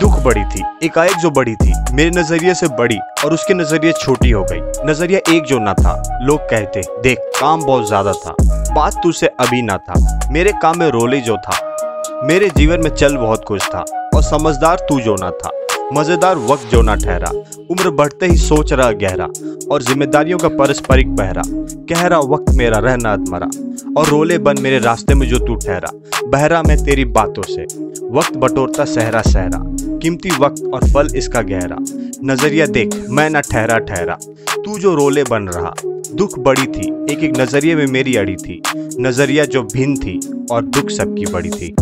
दुख बड़ी थी, एकाएक जो बड़ी थी, मेरे नज़रिए से बड़ी और उसके नज़रिए छोटी हो गई। नज़रिया एक जो ना था, लोग कहते, देख, काम बहुत ज़्यादा था, बात तुझसे अभी ना था, मेरे काम में रोले जो था, मेरे जीवन में चल बहुत कुछ था और समझदार तू जो ना था, मज़ेदार वक्त जो ना ठहरा, उम्र बढ़ते ही सोच रहा गहरा और जिम्मेदारियों का पारस्परिक बहरा, कह रहा, वक्त मेरा, रहना अधमरा और रोले बन मेरे रास्ते में जो तू ठहरा। बहरा मैं तेरी बातों से। वक्त बटोरता सहरा सहरा। कीमती वक्त और फल इसका गहरा। नज़रिया देख, मैं ना ठहरा ठहरा। तू जो रोले बन रहा, दुख बड़ी थी। एक एक नज़रिए में मेरी अड़ी थी। नज़रिया जो भिन्न थी और दुख सबकी बड़ी थी।